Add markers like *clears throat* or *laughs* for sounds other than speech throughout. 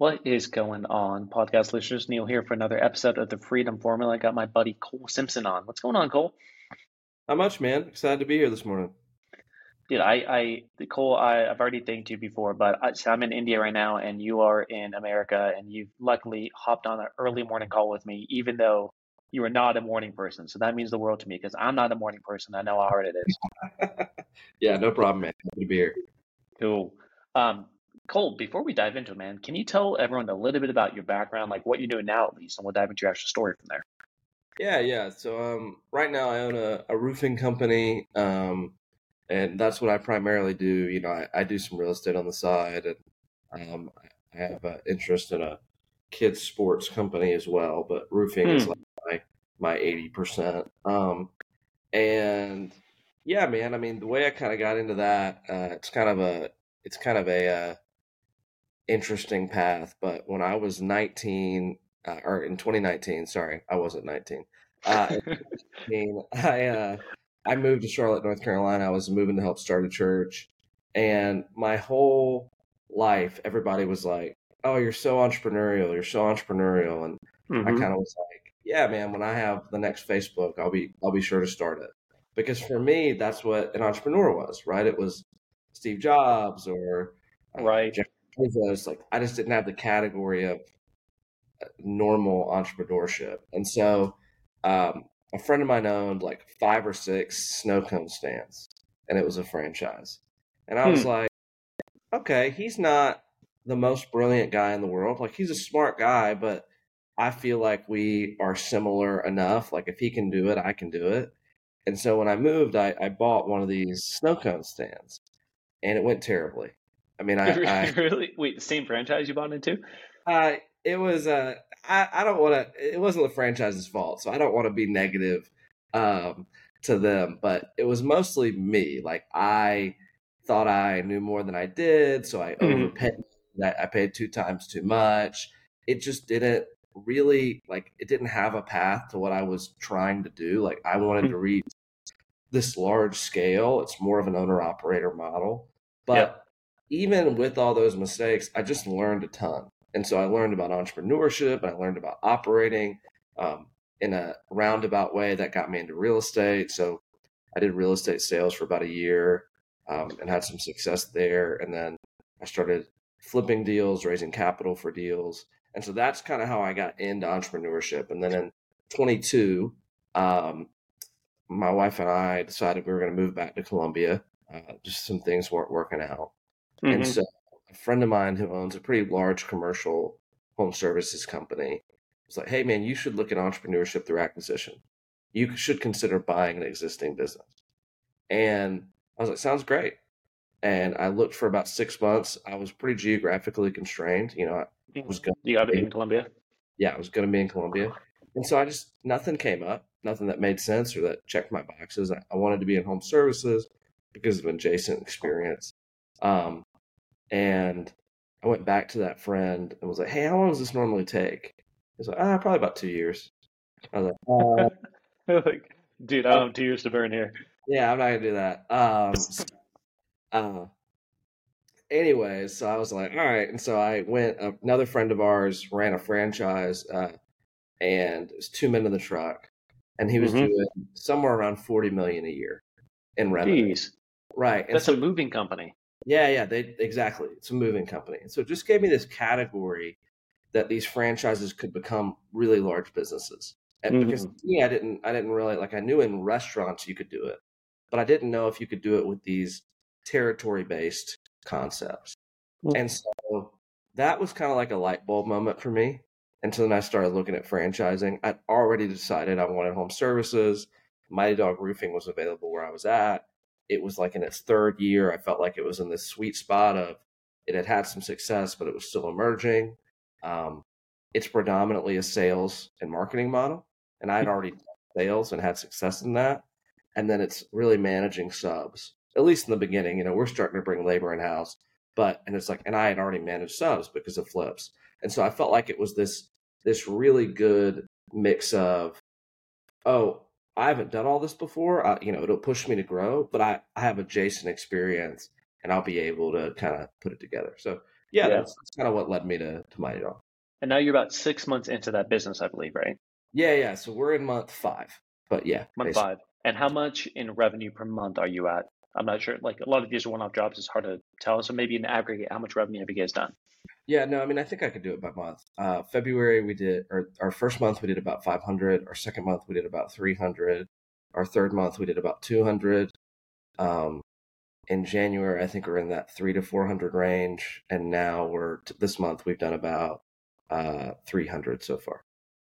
What is going on, podcast listeners? Neel here for another episode of the Freedom Formula. I got my buddy Cole Simpson on. What's going on, Cole? Not much, man. Excited to be here this morning. Dude, I, I, Cole, I, I've already thanked you before, but I, so I'm in India right now, and you are in America, and you've luckily hopped on an early morning call with me, even though you are not a morning person. So that means the world to me because I'm not a morning person. I know how hard it is. *laughs* yeah, no problem, man. Happy to be here. Cool. Um, Cole, before we dive into it, man, can you tell everyone a little bit about your background, like what you're doing now at least, and we'll dive into your actual story from there. Yeah, yeah. So um, right now I own a, a roofing company, um, and that's what I primarily do. You know, I, I do some real estate on the side, and um, I have an interest in a kids sports company as well. But roofing hmm. is like my my eighty percent. Um, and yeah, man. I mean, the way I kind of got into that, uh, it's kind of a it's kind of a uh, interesting path. But when I was 19, uh, or in 2019, sorry, I wasn't 19. Uh, *laughs* I uh, I moved to Charlotte, North Carolina. I was moving to help start a church, and my whole life, everybody was like, "Oh, you're so entrepreneurial. You're so entrepreneurial," and mm-hmm. I kind of was like, "Yeah, man. When I have the next Facebook, I'll be I'll be sure to start it." Because for me, that's what an entrepreneur was, right? It was Steve Jobs or uh, right Jeff Bezos. Like I just didn't have the category of uh, normal entrepreneurship, and so um, a friend of mine owned like five or six snow cone stands, and it was a franchise. And I was hmm. like, okay, he's not the most brilliant guy in the world. Like he's a smart guy, but I feel like we are similar enough. Like if he can do it, I can do it. And so when I moved, I, I bought one of these snow cone stands and it went terribly. I mean, *laughs* I, I really wait. The same franchise you bought into? Uh, it was. Uh, I, I don't want to. It wasn't the franchise's fault, so I don't want to be negative um, to them. But it was mostly me. Like I thought I knew more than I did, so I mm-hmm. overpaid. I paid two times too much. It just didn't really like. It didn't have a path to what I was trying to do. Like I wanted mm-hmm. to reach this large scale. It's more of an owner operator model. But yep. Even with all those mistakes, I just learned a ton. And so I learned about entrepreneurship I learned about operating um, in a roundabout way that got me into real estate. So I did real estate sales for about a year um, and had some success there. And then I started flipping deals, raising capital for deals. And so that's kind of how I got into entrepreneurship. And then in 22, um, my wife and I decided we were going to move back to Columbia. Uh, just some things weren't working out. Mm-hmm. And so a friend of mine who owns a pretty large commercial home services company was like, hey, man, you should look at entrepreneurship through acquisition. You should consider buying an existing business. And I was like, sounds great. And I looked for about six months. I was pretty geographically constrained. You know, I mm-hmm. was going to be in Columbia? Yeah, I was going to be in Columbia. And so I just, nothing came up, nothing that made sense or that checked my boxes. I, I wanted to be in home services because of an adjacent experience. Um, and I went back to that friend and was like, "Hey, how long does this normally take?" He's like, "Ah, probably about two years." I was like, *laughs* uh, like "Dude, I don't have two years to burn here." Yeah, I'm not gonna do that. Um, *laughs* uh, anyways, so I was like, "All right," and so I went. Another friend of ours ran a franchise, uh, and it was two men in the truck, and he was mm-hmm. doing somewhere around forty million a year in revenue. Jeez. Right. And That's so, a moving company. Yeah, yeah, they exactly. It's a moving company. And so it just gave me this category that these franchises could become really large businesses. And mm-hmm. because me, I didn't I didn't really like I knew in restaurants you could do it, but I didn't know if you could do it with these territory based concepts. Mm-hmm. And so that was kind of like a light bulb moment for me. And so then I started looking at franchising. I'd already decided I wanted home services. Mighty Dog Roofing was available where I was at it was like in its third year. I felt like it was in this sweet spot of it had had some success, but it was still emerging. Um, it's predominantly a sales and marketing model, and I'd already sales and had success in that. And then it's really managing subs, at least in the beginning. You know, we're starting to bring labor in house, but and it's like, and I had already managed subs because of flips, and so I felt like it was this this really good mix of, oh, I haven't done all this before. I, you know, it'll push me to grow, but I, I have adjacent experience and I'll be able to kind of put it together. So yeah, yeah. that's, that's kind of what led me to to Mighty Dog. And now you're about six months into that business, I believe, right? Yeah, yeah. So we're in month five, but yeah, month basically. five. And how much in revenue per month are you at? I'm not sure. Like a lot of these are one-off jobs. It's hard to tell. So maybe in aggregate, how much revenue have you guys done? Yeah, no, I mean, I think I could do it by month. Uh, February we did, or our first month we did about 500. Our second month we did about 300. Our third month we did about 200. Um, in January, I think we're in that three to 400 range, and now we're this month we've done about uh 300 so far.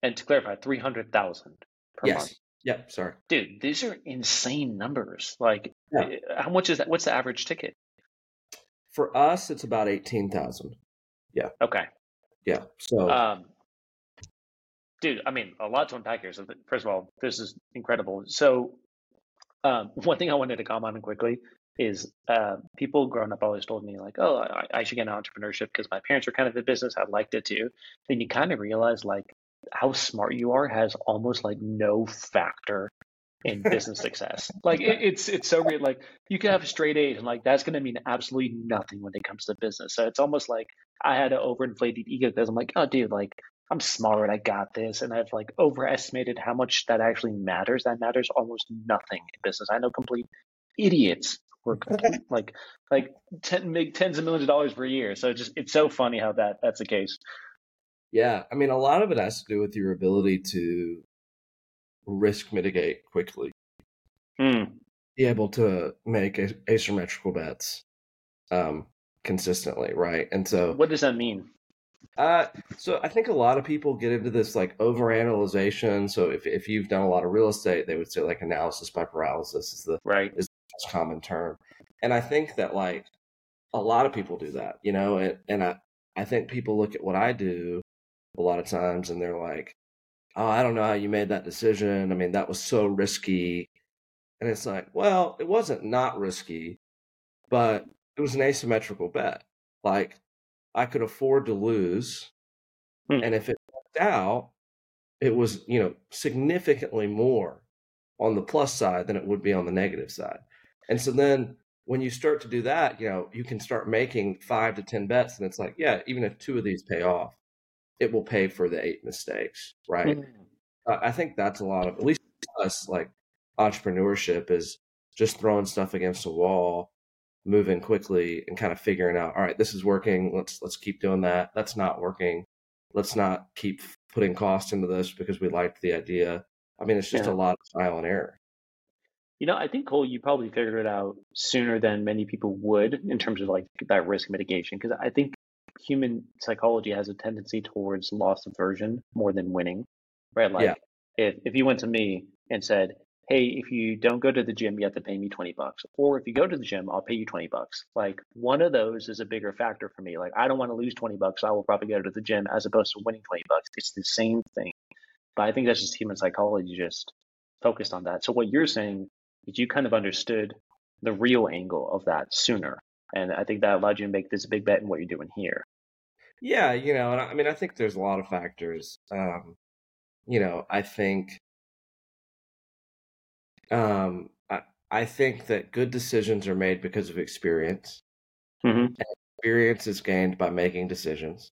And to clarify, 300,000 per yes. month. Yep. Sorry, dude. These are insane numbers. Like, yeah. Eh, how much is that? What's the average ticket? For us, it's about eighteen thousand. Yeah. Okay. Yeah. So, um, dude, I mean, a lot to unpack here. So, first of all, this is incredible. So, um, *laughs* one thing I wanted to comment on quickly is uh, people growing up always told me like, oh, I, I should get into entrepreneurship because my parents were kind of in business. I liked it too. Then you kind of realize like how smart you are has almost like no factor in business success. *laughs* Like it, it's it's so weird. Like you can have a straight A's and like that's going to mean absolutely nothing when it comes to business. So it's almost like I had an overinflated ego because I'm like, oh, dude, like I'm smart. I got this, and I've like overestimated how much that actually matters. That matters almost nothing in business. I know complete idiots who *laughs* are like like ten, make tens of millions of dollars per year. So it's just it's so funny how that that's the case. Yeah, I mean, a lot of it has to do with your ability to risk mitigate quickly. Mm. Be able to make asymmetrical bets um, consistently, right? And so, what does that mean? Uh, so I think a lot of people get into this like overanalyzation. So if if you've done a lot of real estate, they would say like analysis by paralysis is the right is the most common term. And I think that like a lot of people do that, you know, and, and I I think people look at what I do a lot of times and they're like, oh, I don't know how you made that decision. I mean, that was so risky. And it's like, well, it wasn't not risky, but it was an asymmetrical bet. Like, I could afford to lose. Hmm. And if it worked out, it was, you know, significantly more on the plus side than it would be on the negative side. And so then when you start to do that, you know, you can start making five to 10 bets. And it's like, yeah, even if two of these pay off, it will pay for the eight mistakes, right? Mm-hmm. Uh, I think that's a lot of at least us like entrepreneurship is just throwing stuff against a wall, moving quickly, and kind of figuring out, all right, this is working. Let's let's keep doing that. That's not working. Let's not keep putting cost into this because we liked the idea. I mean, it's just yeah. a lot of trial and error. You know, I think Cole, you probably figured it out sooner than many people would in terms of like that risk mitigation. Because I think human psychology has a tendency towards loss aversion more than winning, right? Like yeah. if, if you went to me and said, Hey, if you don't go to the gym, you have to pay me 20 bucks. Or if you go to the gym, I'll pay you 20 bucks. Like one of those is a bigger factor for me. Like I don't want to lose 20 bucks. I will probably go to the gym as opposed to winning 20 bucks. It's the same thing. But I think that's just human psychology just focused on that. So what you're saying is you kind of understood the real angle of that sooner. And I think that allowed you to make this big bet in what you're doing here. Yeah, you know, and I mean, I think there's a lot of factors. Um, you know, I think, um, I, I think that good decisions are made because of experience. Mm-hmm. experience is gained by making decisions.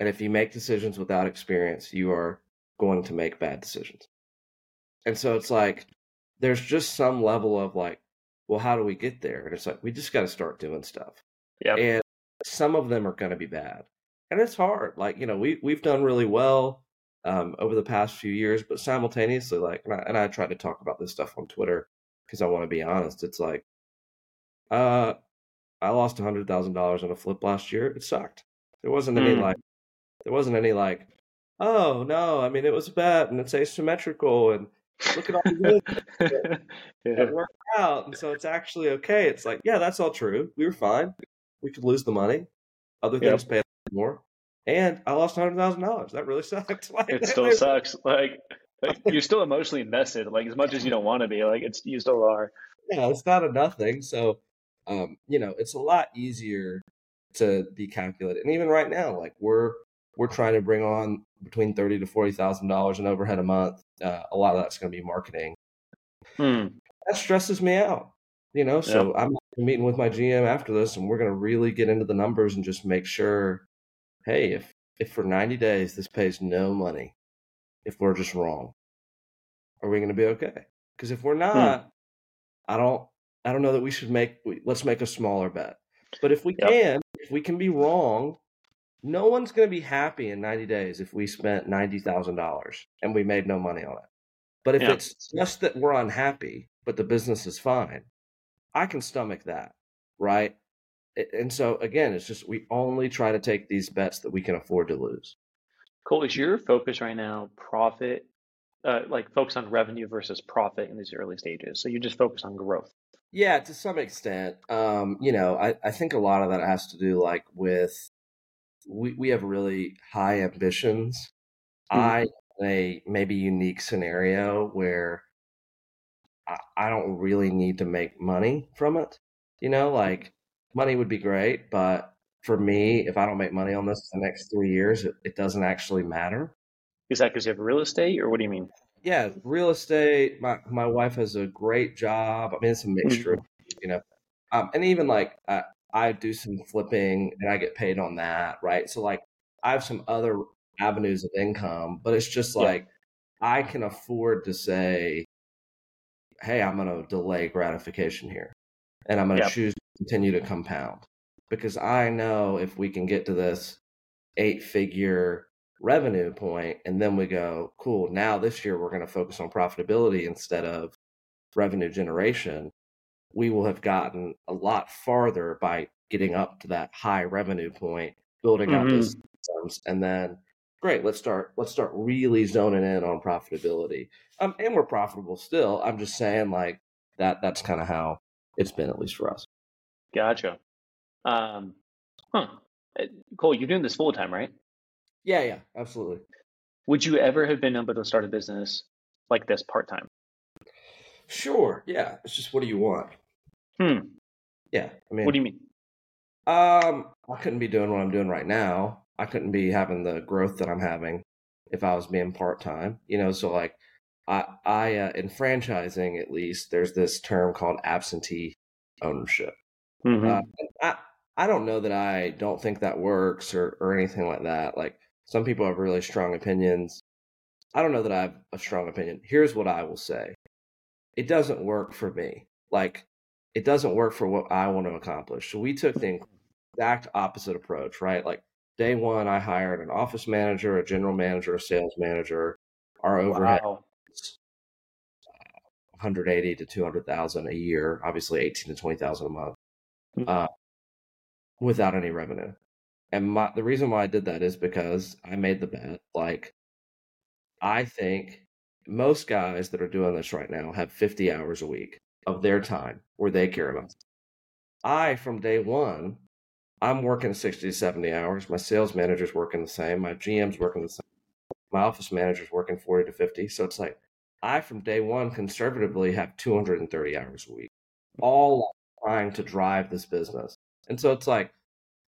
And if you make decisions without experience, you are going to make bad decisions. And so it's like, there's just some level of like, well, how do we get there? And it's like, we just got to start doing stuff. Yeah. And some of them are going to be bad. And it's hard. Like, you know, we, we've done really well um, over the past few years, but simultaneously, like, and I, and I try to talk about this stuff on Twitter because I want to be honest. It's like, uh, I lost a hundred thousand dollars on a flip last year. It sucked. There wasn't any mm. like, there wasn't any like, oh no, I mean it was a bet and it's asymmetrical and look at all the that, *laughs* yeah. worked out, and so it's actually okay. It's like, yeah, that's all true. We were fine. We could lose the money. Other things yep. pay more. And I lost hundred thousand dollars. That really *laughs* sucked. Like, it still sucks. Like, like you're still emotionally invested. Like as much as you don't want to be. Like it's you still are. Yeah, it's not a nothing. So, um, you know, it's a lot easier to be calculated. And even right now, like we're we're trying to bring on between thirty to forty thousand dollars in overhead a month. Uh, a lot of that's going to be marketing. Hmm. That stresses me out. You know, so Yep. I'm meeting with my GM after this, and we're going to really get into the numbers and just make sure, hey, if if for 90 days this pays no money, if we're just wrong, are we going to be okay? Because if we're not, I don't I don't know that we should make we, let's make a smaller bet. But if we Yep. can, if we can be wrong, no one's going to be happy in 90 days if we spent $90,000 and we made no money on it. But if Yeah. it's just that we're unhappy, but the business is fine, I can stomach that, right? And so again, it's just we only try to take these bets that we can afford to lose. Cool. Is your focus right now profit, uh, like focus on revenue versus profit in these early stages? So you just focus on growth. Yeah, to some extent. Um, you know, I, I think a lot of that has to do like with we we have really high ambitions. Mhm. I a maybe unique scenario where I, I don't really need to make money from it. You know, like money would be great, but for me, if I don't make money on this the next three years, it, it doesn't actually matter. Is that because you have real estate, or what do you mean? Yeah, real estate. My my wife has a great job. I mean, it's a mixture, of, you know, um, and even like I, I do some flipping and I get paid on that, right? So like I have some other avenues of income, but it's just Yeah. like I can afford to say, hey, I'm going to delay gratification here, and I'm going to Yep. choose to continue to compound because I know if we can get to this eight figure revenue point and then we go cool now this year we're going to focus on profitability instead of revenue generation we will have gotten a lot farther by getting up to that high revenue point building out those systems and then great let's start let's start really zoning in on profitability um, and we're profitable still i'm just saying like that that's kind of how it's been at least for us Gotcha. Um, huh. Uh, Cole, you're doing this full time, right? yeah yeah absolutely Would you ever have been able to start a business like this part time? sure yeah it's just what do you want Hmm. yeah i mean What do you mean? Um, I couldn't be doing what I'm doing right now. I couldn't be having the growth that I'm having if I was being part time. You know, so like I I uh, in franchising at least there's this term called absentee ownership. Mhm. Uh, I I don't know that I don't think that works or or anything like that. Like some people have really strong opinions. I don't know that I have a strong opinion. Here's what I will say. It doesn't work for me. Like it doesn't work for what I want to accomplish. So we took the exact opposite approach, right? Like day one, I hired an office manager, a general manager, a sales manager. Our overhead Wow. 180 to 200,000 a year, obviously 18 to 20,000 a month, Mhm. uh, without any revenue. And my, the reason why I did that is because I made the bet. Like, I think most guys that are doing this right now have 50 hours a week of their time where they care about. I, from day one, I'm working 60 to 70 hours. My sales manager's working the same. My GM's working the same. My office manager's working 40 to 50. So it's like, I, from day one, conservatively have 230 hours a week, all trying to drive this business. And so it's like,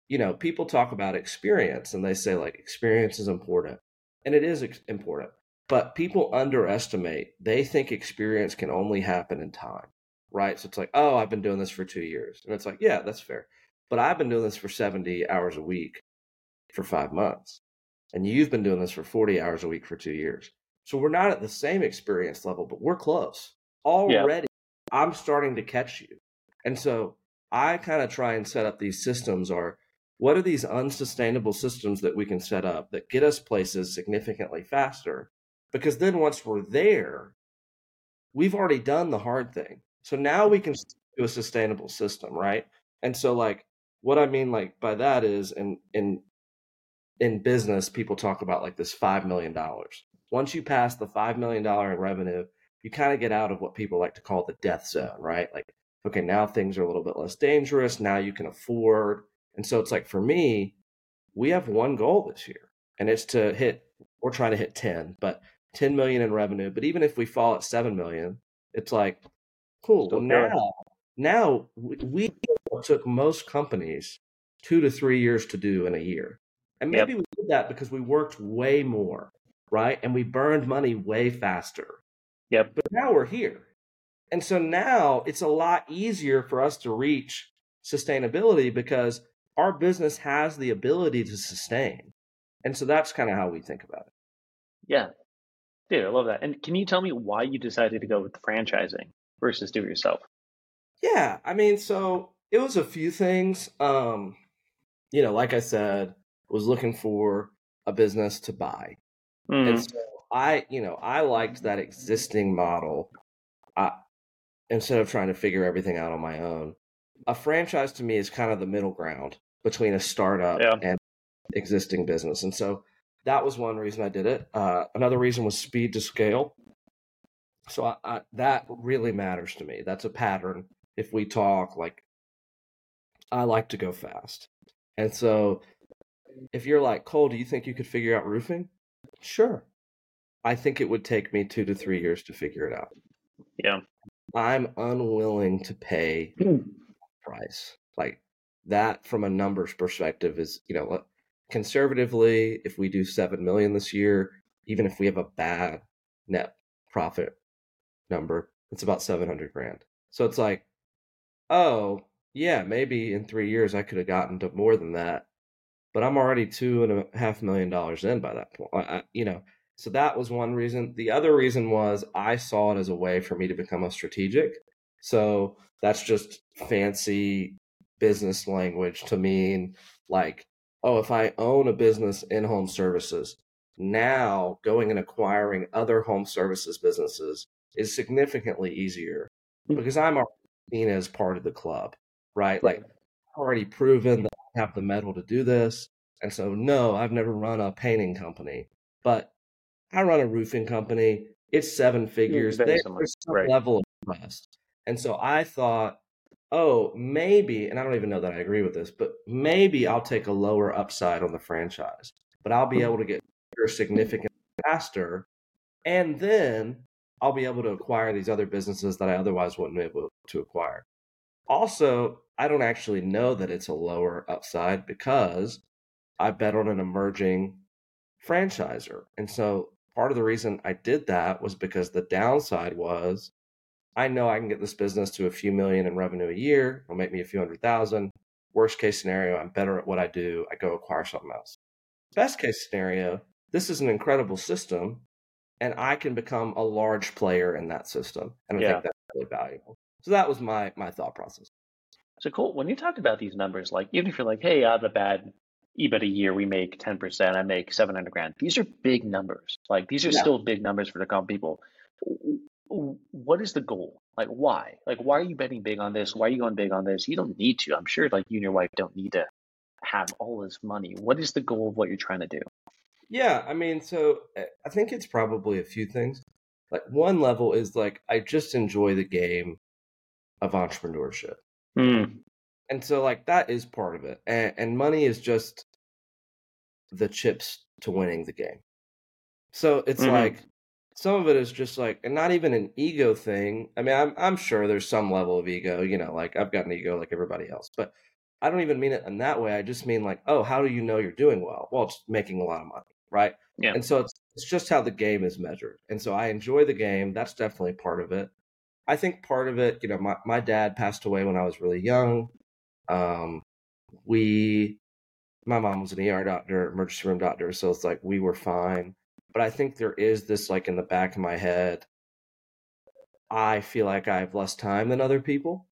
you know, people talk about experience and they say, like, experience is important. And it is important. But people underestimate, they think experience can only happen in time, right? So it's like, oh, I've been doing this for two years. And it's like, yeah, that's fair. But I've been doing this for 70 hours a week for five months. And you've been doing this for 40 hours a week for two years. So we're not at the same experience level, but we're close. Already, I'm starting to catch you. And so I kind of try and set up these systems are what are these unsustainable systems that we can set up that get us places significantly faster? Because then once we're there, we've already done the hard thing. So now we can do a sustainable system, right? And so like what I mean like by that is in in in business people talk about like this 5 million dollars. Once you pass the 5 million dollar in revenue, you kind of get out of what people like to call the death zone, right? Like okay, now things are a little bit less dangerous, now you can afford. And so it's like for me, we have one goal this year and it's to hit we're trying to hit 10, but 10 million in revenue, but even if we fall at 7 million, it's like cool. Still Well, good. now now we, took most companies 2 to 3 years to do in a year. And Yep. maybe we did that because we worked way more, right? And we burned money way faster. Yep. But now we're here. And so now it's a lot easier for us to reach sustainability because our business has the ability to sustain. And so that's kind of how we think about it. Yeah. Dude, I love that. And can you tell me why you decided to go with franchising versus do it yourself? Yeah, I mean, so it was a few things. Um, you know, like I said, was looking for a business to buy. Mm. And so I, you know, I liked that existing model. I, instead of trying to figure everything out on my own. A franchise to me is kind of the middle ground between a startup yeah. and existing business. And so that was one reason I did it. Uh, another reason was speed to scale. So I, I, that really matters to me. That's a pattern. If we talk, like, I like to go fast. And so if you're like, Cole, do you think you could figure out roofing? Sure. I think it would take me two to three years to figure it out. Yeah. I'm unwilling to pay *clears throat* price. Like that from a numbers perspective is, you know, conservatively, if we do 7 million this year, even if we have a bad net profit number, it's about 700 grand. So it's like, oh, yeah, maybe in three years I could have gotten to more than that, but I'm already two and a half million dollars in by that point. I, you know, so that was one reason. The other reason was I saw it as a way for me to become a strategic. So that's just fancy business language to mean like, oh, if I own a business in home services, now going and acquiring other home services businesses is significantly easier hmm. because I'm already seen as part of the club right? Like already proven that I have the mettle to do this. And so no, I've never run a painting company, but I run a roofing company. It's seven figures. There's some right. level of trust. And so I thought, oh, maybe, and I don't even know that I agree with this, but maybe I'll take a lower upside on the franchise, but I'll be able to get significantly faster. And then I'll be able to acquire these other businesses that I otherwise wouldn't be able to acquire. Also, I don't actually know that it's a lower upside because I bet on an emerging franchiser. And so part of the reason I did that was because the downside was I know I can get this business to a few million in revenue a year. It'll make me a few hundred thousand. Worst case scenario, I'm better at what I do. I go acquire something else. Best case scenario, this is an incredible system and I can become a large player in that system. And I yeah. think that's really valuable. So that was my my thought process. So cool. When you talked about these numbers, like even if you're like, hey, out of a bad EBIT a year, we make 10%, I make 700 grand. These are big numbers. Like these are yeah. still big numbers for the common people. What is the goal? Like why? Like why are you betting big on this? Why are you going big on this? You don't need to. I'm sure like you and your wife don't need to have all this money. What is the goal of what you're trying to do? Yeah, I mean, so eh, I think it's probably a few things. Like one level is like I just enjoy the game of entrepreneurship. Mm. And so, like, that is part of it. And, and money is just the chips to winning the game. So it's mm-hmm. like some of it is just like, and not even an ego thing. I mean, I'm I'm sure there's some level of ego. You know, like I've got an ego like everybody else, but I don't even mean it in that way. I just mean like, oh, how do you know you're doing well? Well, it's making a lot of money, right? Yeah. And so it's it's just how the game is measured. And so I enjoy the game. That's definitely part of it. I think part of it, you know, my, my dad passed away when I was really young. Um, we, my mom was an ER doctor, emergency room doctor, so it's like we were fine. But I think there is this like in the back of my head. I feel like I have less time than other people,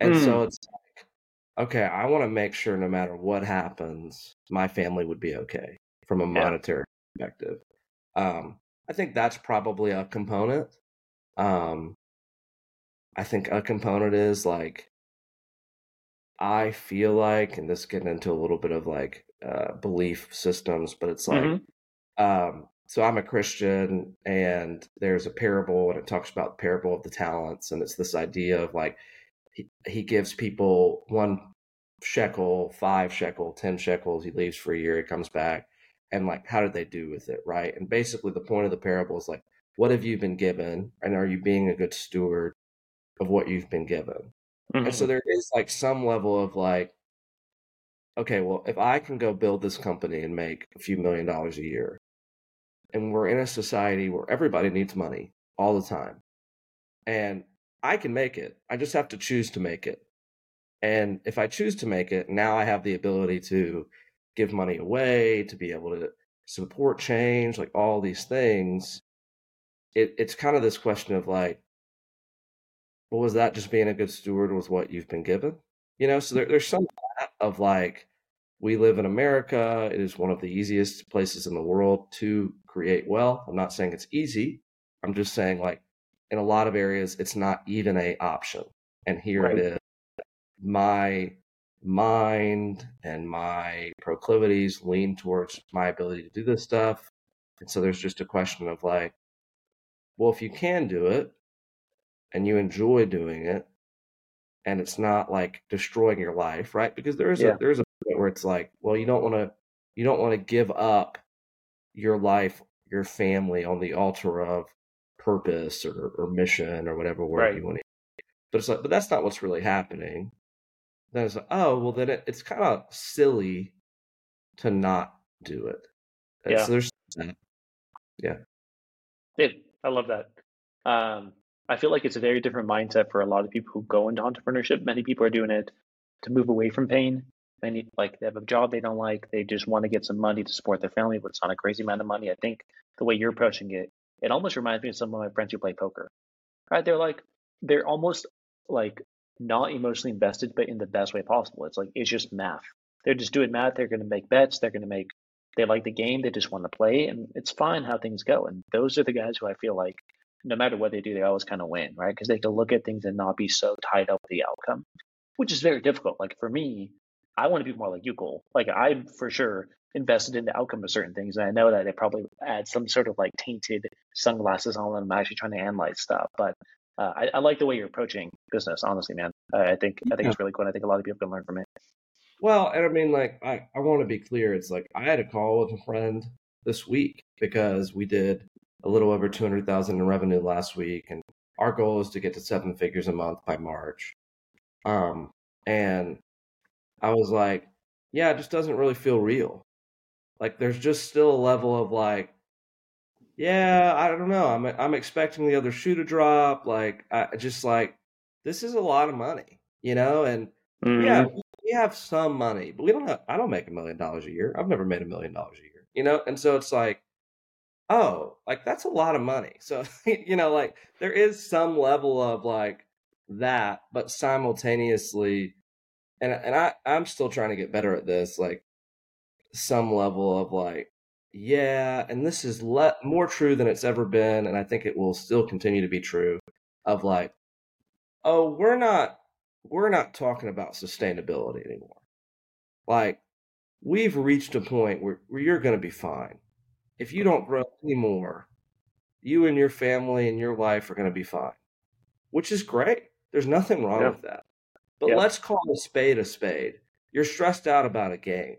and mm. so it's like, okay, I want to make sure no matter what happens, my family would be okay from a monetary yeah. perspective. Um, I think that's probably a component. Um, I think a component is like I feel like, and this getting into a little bit of like uh, belief systems, but it's like, mm-hmm. um, so I'm a Christian, and there's a parable, and it talks about the parable of the talents, and it's this idea of like he, he gives people one shekel, five shekel, ten shekels. He leaves for a year, he comes back, and like, how did they do with it, right? And basically, the point of the parable is like, what have you been given, and are you being a good steward? of what you've been given. Mm-hmm. And so mm-hmm. there is like some level of like, okay, well, if I can go build this company and make a few million dollars a year, and we're in a society where everybody needs money all the time, and I can make it. I just have to choose to make it. And if I choose to make it, now I have the ability to give money away, to be able to support change, like all these things. It, it's kind of this question of like, well, was that just being a good steward with what you've been given? You know, so there, there's some of like, we live in America. It is one of the easiest places in the world to create wealth. I'm not saying it's easy. I'm just saying like in a lot of areas it's not even a option. And here right. it is. My mind and my proclivities lean towards my ability to do this stuff. And so there's just a question of like, well, if you can do it and you enjoy doing it, and it's not like destroying your life, right? Because there is yeah. a there's a point where it's like, well, you don't want to you don't want to give up your life, your family on the altar of purpose or, or mission or whatever word right. you want to. But it's like, but that's not what's really happening. Then it's like, oh, well, then it, it's kind of silly to not do it. And yeah. So there's. Yeah. I love that. Um, I feel like it's a very different mindset for a lot of people who go into entrepreneurship. Many people are doing it to move away from pain. Many like they have a job they don't like. They just want to get some money to support their family, but it's not a crazy amount of money. I think the way you're approaching it, it almost reminds me of some of my friends who play poker. Right? They're like they're almost like not emotionally invested, but in the best way possible. It's like it's just math. They're just doing math. They're going to make bets. They're going to make. They like the game. They just want to play, and it's fine how things go. And those are the guys who I feel like no matter what they do, they always kind of win, right? Because they can look at things and not be so tied up with the outcome, which is very difficult. Like for me, I want to be more like you, Cole. Like I'm for sure invested in the outcome of certain things, and I know that it probably adds some sort of like tainted sunglasses on when I'm actually trying to analyze stuff. But uh, I, I, like the way you're approaching business. Honestly, man, I think I think yeah. it's really cool. I think a lot of people can learn from it. Well, and I mean, like I I want to be clear. It's like I had a call with a friend this week because we did a little over 200,000 in revenue last week and our goal is to get to seven figures a month by March. Um, and I was like, yeah, it just doesn't really feel real. Like there's just still a level of like, yeah, I don't know. I'm I'm expecting the other shoe to drop. Like I just like this is a lot of money, you know. And mm-hmm. yeah, we have some money, but we don't have. I don't make a million dollars a year. I've never made a million dollars a year, you know. And so it's like oh, like that's a lot of money. So, *laughs* you know, like there is some level of like that, but simultaneously, and and I I'm still trying to get better at this, like some level of like, yeah, and this is le- more true than it's ever been, and I think it will still continue to be true. Of like, oh, we're not we're not talking about sustainability anymore. Like, we've reached a point where, where you're going to be fine if you don't grow anymore, you and your family and your life are going to be fine, which is great. There's nothing wrong with that. But let's call a spade a spade. You're stressed out about a game.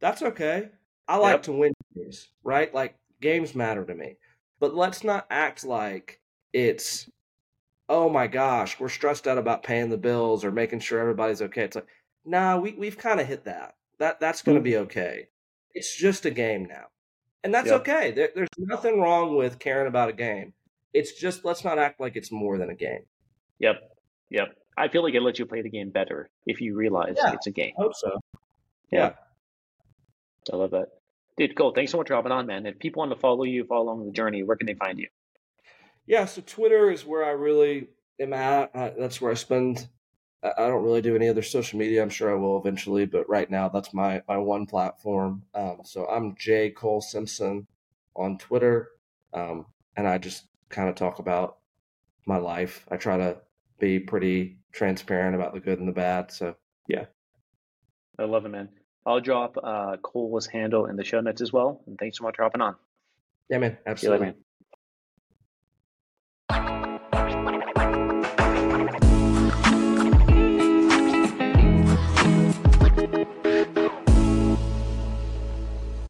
That's okay. I like yep. to win games, right? Like games matter to me. But let's not act like it's oh my gosh, we're stressed out about paying the bills or making sure everybody's okay. It's like, nah, we we've kind of hit that. That that's going to be mm-hmm. okay. It's just a game now and that's yep. okay. There, there's nothing wrong with caring about a game. It's just let's not act like it's more than a game. Yep, yep. I feel like it lets you play the game better if you realize yeah, it's a game. I hope so. Yeah. yeah. I love that. Dude, cool. Thanks so much for hopping on, man. If people want to follow you, follow along the journey, where can they find you? Yeah, so Twitter is where I really am at. Uh, that's where I spend I don't really do any other social media. I'm sure I will eventually, but right now that's my my one platform. Um, so I'm J Cole Simpson on Twitter, um, and I just kind of talk about my life. I try to be pretty transparent about the good and the bad. So yeah, I love it, man. I'll drop uh, Cole's handle in the show notes as well. And thanks so much for hopping on. Yeah, man. Absolutely.